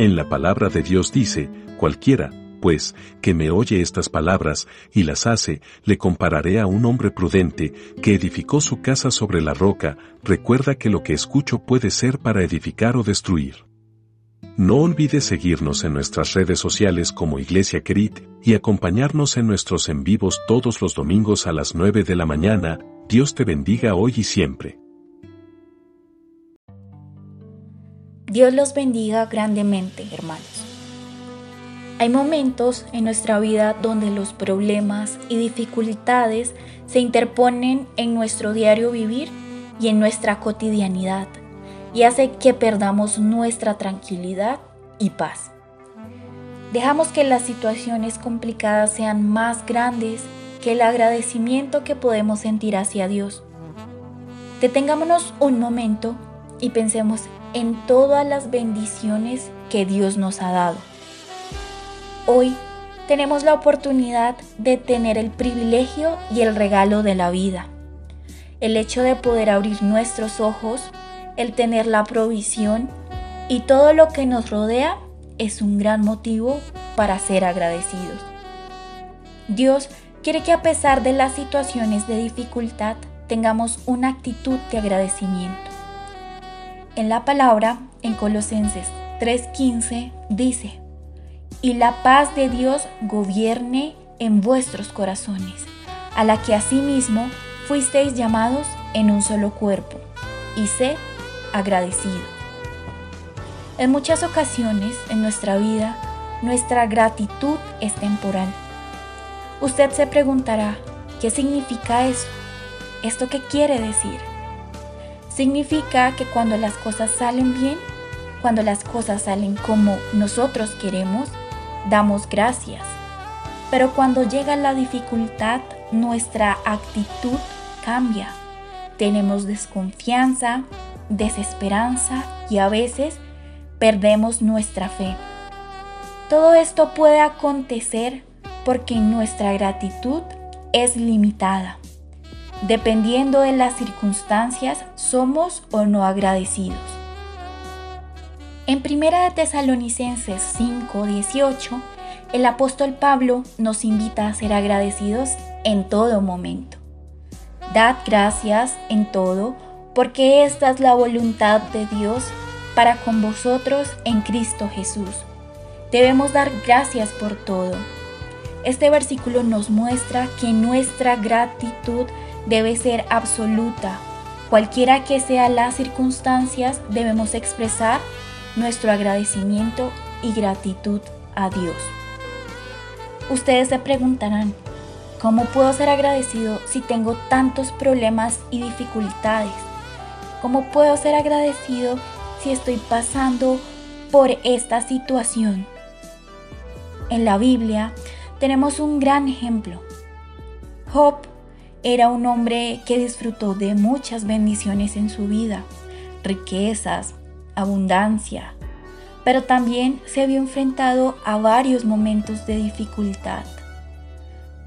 En la palabra de Dios dice, cualquiera, pues, que me oye estas palabras y las hace, le compararé a un hombre prudente que edificó su casa sobre la roca, recuerda que lo que escucho puede ser para edificar o destruir. No olvides seguirnos en nuestras redes sociales como Iglesia Querit y acompañarnos en nuestros en vivos todos los domingos a las 9 de la mañana. Dios te bendiga hoy y siempre. Dios los bendiga grandemente, hermanos. Hay momentos en nuestra vida donde los problemas y dificultades se interponen en nuestro diario vivir y en nuestra cotidianidad y hace que perdamos nuestra tranquilidad y paz. Dejamos que las situaciones complicadas sean más grandes que el agradecimiento que podemos sentir hacia Dios. Detengámonos un momento y pensemos en todas las bendiciones que Dios nos ha dado. Hoy tenemos la oportunidad de tener el privilegio y el regalo de la vida. El hecho de poder abrir nuestros ojos, el tener la provisión y todo lo que nos rodea es un gran motivo para ser agradecidos. Dios quiere que a pesar de las situaciones de dificultad tengamos una actitud de agradecimiento. En la palabra, en Colosenses 3:15, dice, y la paz de Dios gobierne en vuestros corazones, a la que asimismo fuisteis llamados en un solo cuerpo, y sé agradecido. En muchas ocasiones en nuestra vida, nuestra gratitud es temporal. Usted se preguntará, ¿qué significa eso? ¿Esto qué quiere decir? Significa que cuando las cosas salen bien, cuando las cosas salen como nosotros queremos, damos gracias. Pero cuando llega la dificultad, nuestra actitud cambia. Tenemos desconfianza, desesperanza y a veces perdemos nuestra fe. Todo esto puede acontecer porque nuestra gratitud es limitada. Dependiendo de las circunstancias, somos o no agradecidos. En 1 Tesalonicenses 5:18, el apóstol Pablo nos invita a ser agradecidos en todo momento. Dad gracias en todo, porque esta es la voluntad de Dios para con vosotros en Cristo Jesús. Debemos dar gracias por todo. Este versículo nos muestra que nuestra gratitud debe ser absoluta. Cualquiera que sea las circunstancias, debemos expresar nuestro agradecimiento y gratitud a Dios. Ustedes se preguntarán, ¿cómo puedo ser agradecido si tengo tantos problemas y dificultades? ¿Cómo puedo ser agradecido si estoy pasando por esta situación? En la Biblia tenemos un gran ejemplo. Job era un hombre que disfrutó de muchas bendiciones en su vida, riquezas, abundancia, pero también se vio enfrentado a varios momentos de dificultad.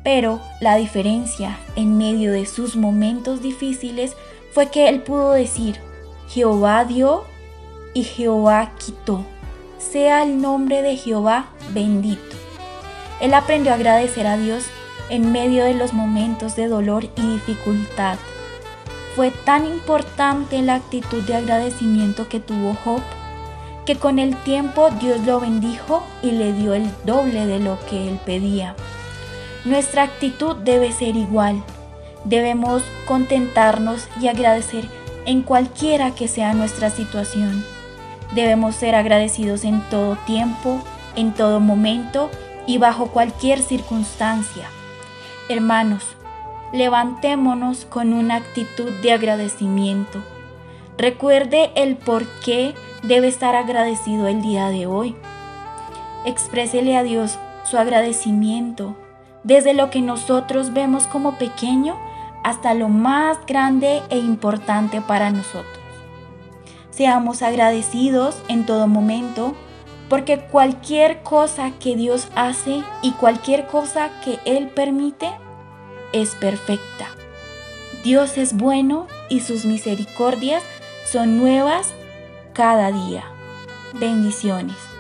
Pero la diferencia en medio de sus momentos difíciles fue que él pudo decir, Jehová dio y Jehová quitó. Sea el nombre de Jehová bendito. Él aprendió a agradecer a Dios en medio de los momentos de dolor y dificultad. Fue tan importante la actitud de agradecimiento que tuvo Job que con el tiempo Dios lo bendijo y le dio el doble de lo que él pedía. Nuestra actitud debe ser igual. Debemos contentarnos y agradecer en cualquiera que sea nuestra situación. Debemos ser agradecidos en todo tiempo, en todo momento y bajo cualquier circunstancia. Hermanos, levantémonos con una actitud de agradecimiento. Recuerde el por qué debe estar agradecido el día de hoy. Exprésele a Dios su agradecimiento desde lo que nosotros vemos como pequeño hasta lo más grande e importante para nosotros. Seamos agradecidos en todo momento porque cualquier cosa que Dios hace y cualquier cosa que Él permite es perfecta. Dios es bueno y sus misericordias son nuevas cada día. Bendiciones.